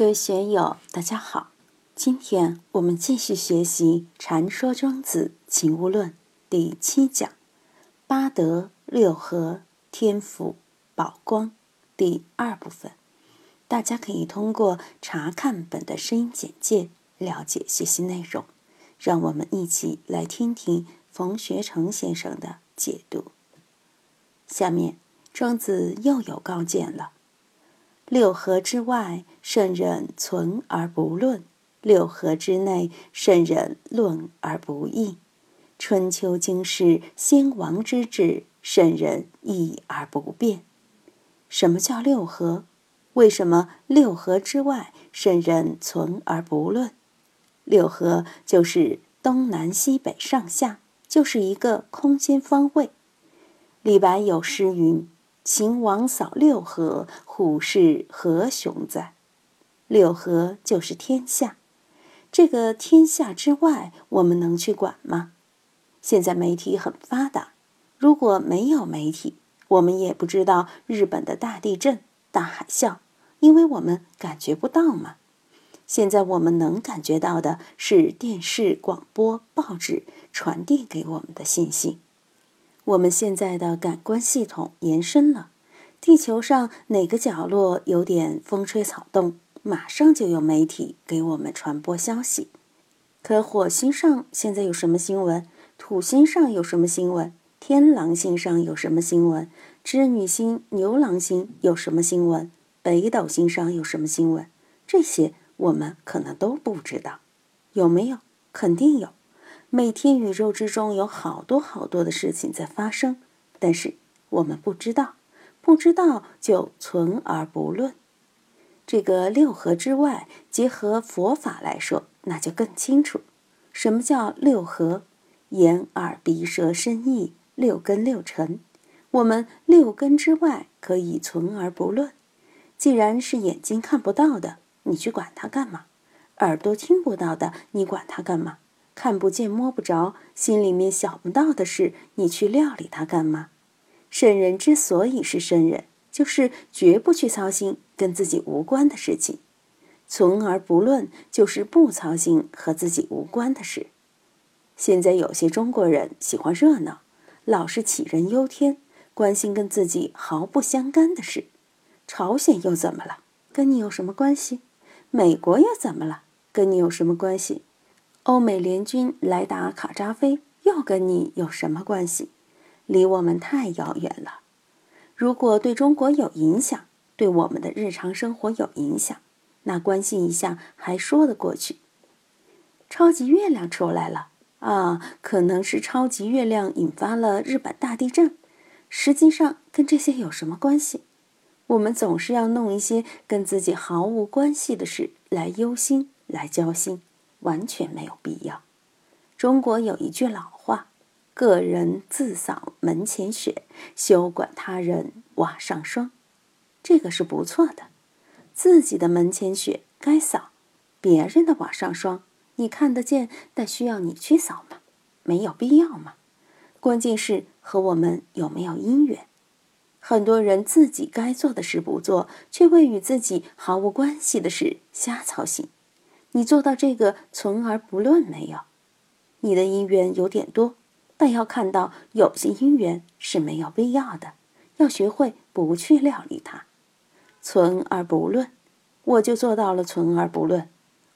各位学友，大家好。今天我们继续学习《禅说庄子·勤务论》第七讲“八德六合天府宝光”第二部分。大家可以通过查看本的声音简介了解学习内容。让我们一起来听听冯学成先生的解读。下面，庄子又有高见了。六合之外，圣人存而不论；六合之内，圣人论而不议。春秋经世先王之治，圣人议而不变。什么叫六合？为什么六合之外，圣人存而不论？六合就是东南西北上下，就是一个空间方位。李白有诗云。秦王扫六合，虎视何雄哉？六合就是天下，这个天下之外，我们能去管吗？现在媒体很发达，如果没有媒体，我们也不知道日本的大地震、大海啸，因为我们感觉不到嘛。现在我们能感觉到的是电视、广播、报纸传递给我们的信息。我们现在的感官系统延伸了，地球上哪个角落有点风吹草动，马上就有媒体给我们传播消息。可火星上现在有什么新闻？土星上有什么新闻？天狼星上有什么新闻？织女星、牛郎星有什么新闻？北斗星上有什么新闻？这些我们可能都不知道，有没有？肯定有。每天宇宙之中有好多好多的事情在发生，但是我们不知道，不知道就存而不论。这个六合之外，结合佛法来说，那就更清楚。什么叫六合？眼、耳、鼻、舌、身、意，六根六尘。我们六根之外可以存而不论。既然是眼睛看不到的，你去管它干嘛？耳朵听不到的，你管它干嘛？看不见摸不着，心里面想不到的事，你去料理它干嘛？圣人之所以是圣人，就是绝不去操心跟自己无关的事情，存而不论，就是不操心和自己无关的事。现在有些中国人喜欢热闹，老是杞人忧天，关心跟自己毫不相干的事。朝鲜又怎么了？跟你有什么关系？美国又怎么了？跟你有什么关系？欧美联军来打卡扎菲，又跟你有什么关系？离我们太遥远了。如果对中国有影响，对我们的日常生活有影响，那关心一下还说得过去。超级月亮出来了啊，可能是超级月亮引发了日本大地震。实际上跟这些有什么关系？我们总是要弄一些跟自己毫无关系的事来忧心，来焦心。完全没有必要。中国有一句老话：“个人自扫门前雪，休管他人瓦上霜。”这个是不错的。自己的门前雪该扫，别人的瓦上霜你看得见，但需要你去扫吗？没有必要吗？关键是和我们有没有姻缘。很多人自己该做的事不做，却为与自己毫无关系的事瞎操心。你做到这个存而不论没有？你的因缘有点多，但要看到有些因缘是没有必要的，要学会不去料理它，存而不论。我就做到了存而不论。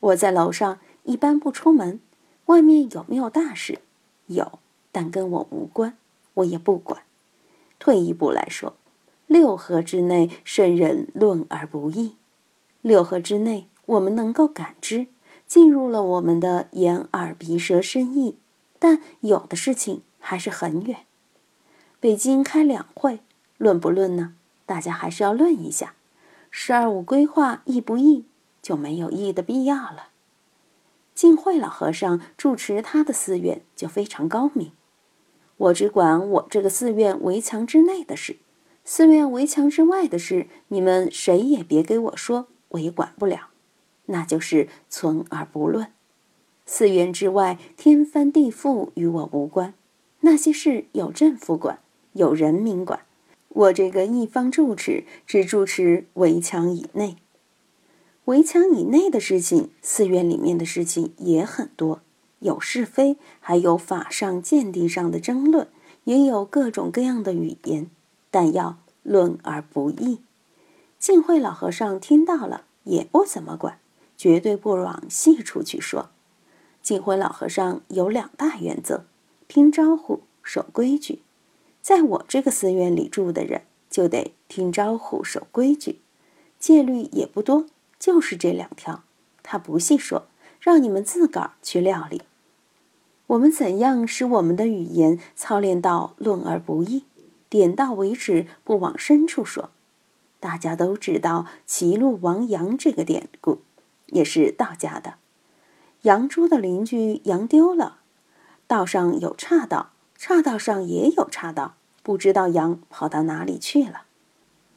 我在楼上一般不出门，外面有没有大事？有，但跟我无关，我也不管。退一步来说，六合之内，圣人论而不议。六合之内。我们能够感知，进入了我们的眼、耳、鼻、舌、身、意，但有的事情还是很远。北京开两会，论不论呢？大家还是要论一下。十二五规划议不议，就没有议的必要了。净慧老和尚主持他的寺院就非常高明，我只管我这个寺院围墙之内的事，寺院围墙之外的事，你们谁也别给我说，我也管不了。那就是存而不论，寺院之外，天翻地覆与我无关。那些事有政府管，有人民管。我这个一方住持，只住持围墙以内。围墙以内的事情，寺院里面的事情也很多，有是非，还有法上见地上的争论，也有各种各样的语言，但要论而不议。净慧老和尚听到了，也不怎么管，绝对不往细处去说。净慧老和尚有两大原则：听招呼，守规矩。在我这个寺院里住的人，就得听招呼，守规矩。戒律也不多，就是这两条。他不细说，让你们自个儿去料理。我们怎样使我们的语言操练到论而不议，点到为止，不往深处说？大家都知道“歧路亡羊”这个典故，也是道家的。杨朱的邻居羊丢了，道上有岔道，岔道上也有岔道，不知道羊跑到哪里去了。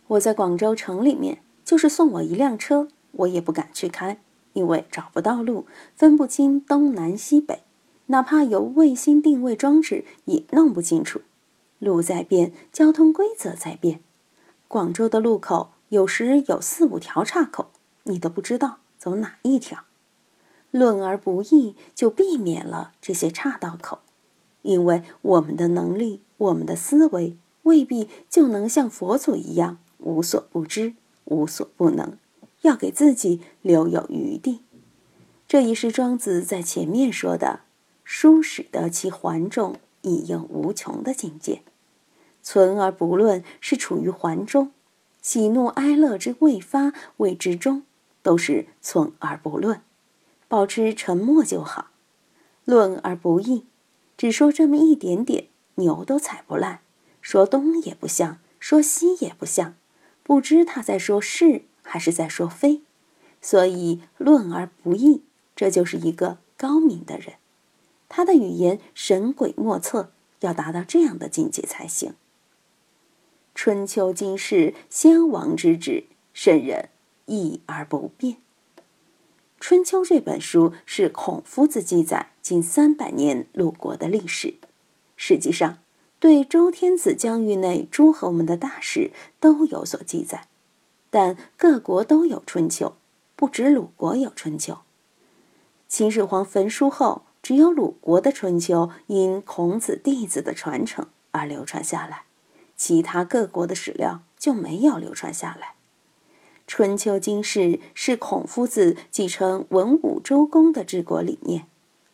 我在广州城里面，就是送我一辆车，我也不敢去开，因为找不到路，分不清东南西北，哪怕有卫星定位装置也弄不清楚。路在变，交通规则在变。广州的路口有时有四五条岔口，你都不知道走哪一条。论而不议，就避免了这些岔道口，因为我们的能力、我们的思维未必就能像佛祖一样无所不知、无所不能，要给自己留有余地。这也是庄子在前面说的“书使得其环中，以应无穷”的境界。存而不论是处于环中，喜怒哀乐之未发谓之中，都是存而不论。保持沉默就好，论而不议，只说这么一点点，牛都踩不烂。说东也不像，说西也不像，不知他在说是还是在说非。所以论而不议，这就是一个高明的人。他的语言神鬼莫测，要达到这样的境界才行。春秋今世先王之治，圣人议而不变。《春秋》这本书是孔夫子记载近三百年鲁国的历史。实际上，对周天子疆域内诸侯们的大事都有所记载。但各国都有《春秋》，不止鲁国有《春秋》。秦始皇焚书后，只有鲁国的《春秋》因孔子弟子的传承而流传下来，其他各国的史料就没有流传下来。春秋经世是孔夫子继承文武周公的治国理念，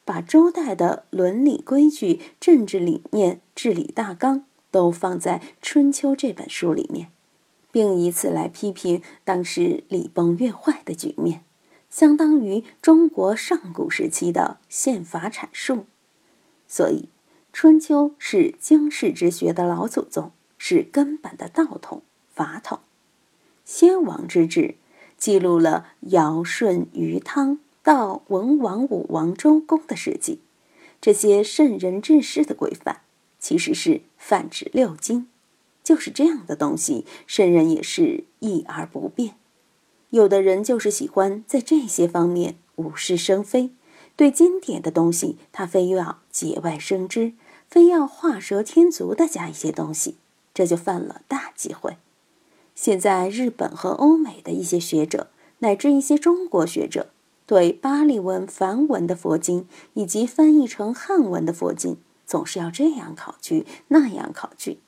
把周代的伦理规矩、政治理念、治理大纲都放在春秋这本书里面，并以此来批评当时礼崩乐坏的局面，相当于中国上古时期的宪法阐述。所以，春秋是经世之学的老祖宗，是根本的道统法统。先王之治，记录了尧舜禹汤到文王武王周公的事迹。这些圣人治世的规范，其实是泛指六经。就是这样的东西，圣人也是议而不变。有的人就是喜欢在这些方面无事生非，对经典的东西，他非要节外生枝，非要画蛇添足的加一些东西，这就犯了大忌讳。现在，日本和欧美的一些学者，乃至一些中国学者，对巴利文梵文的佛经以及翻译成汉文的佛经，总是要这样考据，那样考据。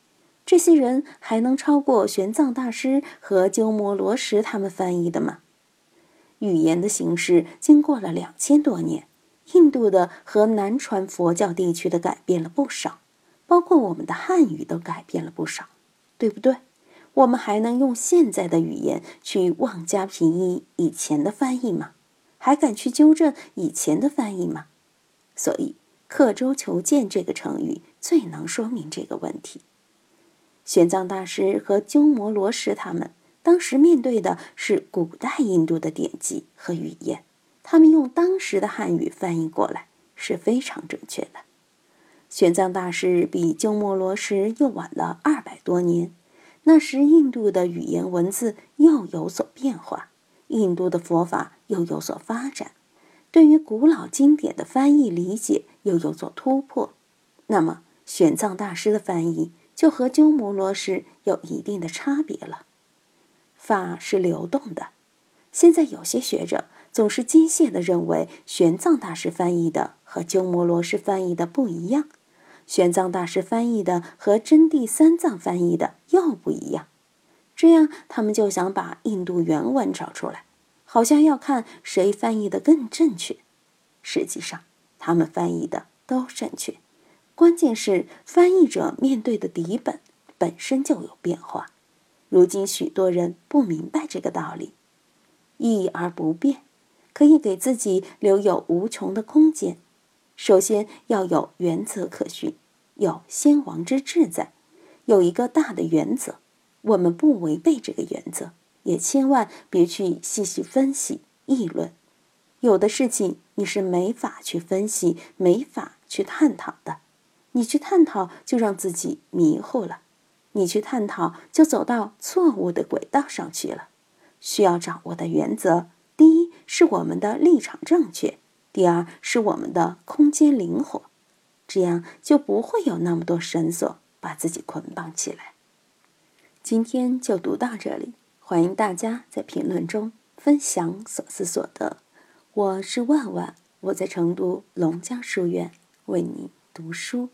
这些人还能超过玄奘大师和鸠摩罗什他们翻译的吗？语言的形式经过了两千多年，印度的和南传佛教地区的改变了不少，包括我们的汉语都改变了不少，对不对？我们还能用现在的语言去妄加评议以前的翻译吗？还敢去纠正以前的翻译吗？所以“刻舟求剑”这个成语最能说明这个问题。玄奘大师和鸠摩罗什他们当时面对的是古代印度的典籍和语言，他们用当时的汉语翻译过来是非常准确的。玄奘大师比鸠摩罗什又晚了二百多年。那时，印度的语言文字又有所变化，印度的佛法又有所发展，对于古老经典的翻译理解又有所突破。那么，玄奘大师的翻译就和鸠摩罗什有一定的差别了。法是流动的，现在有些学者总是机械地认为玄奘大师翻译的和鸠摩罗什翻译的不一样，玄奘大师翻译的和真谛三藏翻译的又不一样。这样，他们就想把印度原文找出来，好像要看谁翻译的更正确。实际上，他们翻译的都正确，关键是翻译者面对的底本本身就有变化。如今许多人不明白这个道理。易而不变，可以给自己留有无穷的空间。首先要有原则可循，有先王之志在，有一个大的原则。我们不违背这个原则，也千万别去细细分析议论。有的事情你是没法去分析、没法去探讨的。你去探讨，就让自己迷糊了；你去探讨，就走到错误的轨道上去了。需要掌握的原则：第一是我们的立场正确；第二是我们的空间灵活。这样就不会有那么多绳索把自己捆绑起来。今天就读到这里，欢迎大家在评论中分享所思所得。我是万万，我在成都龙江书院为你读书。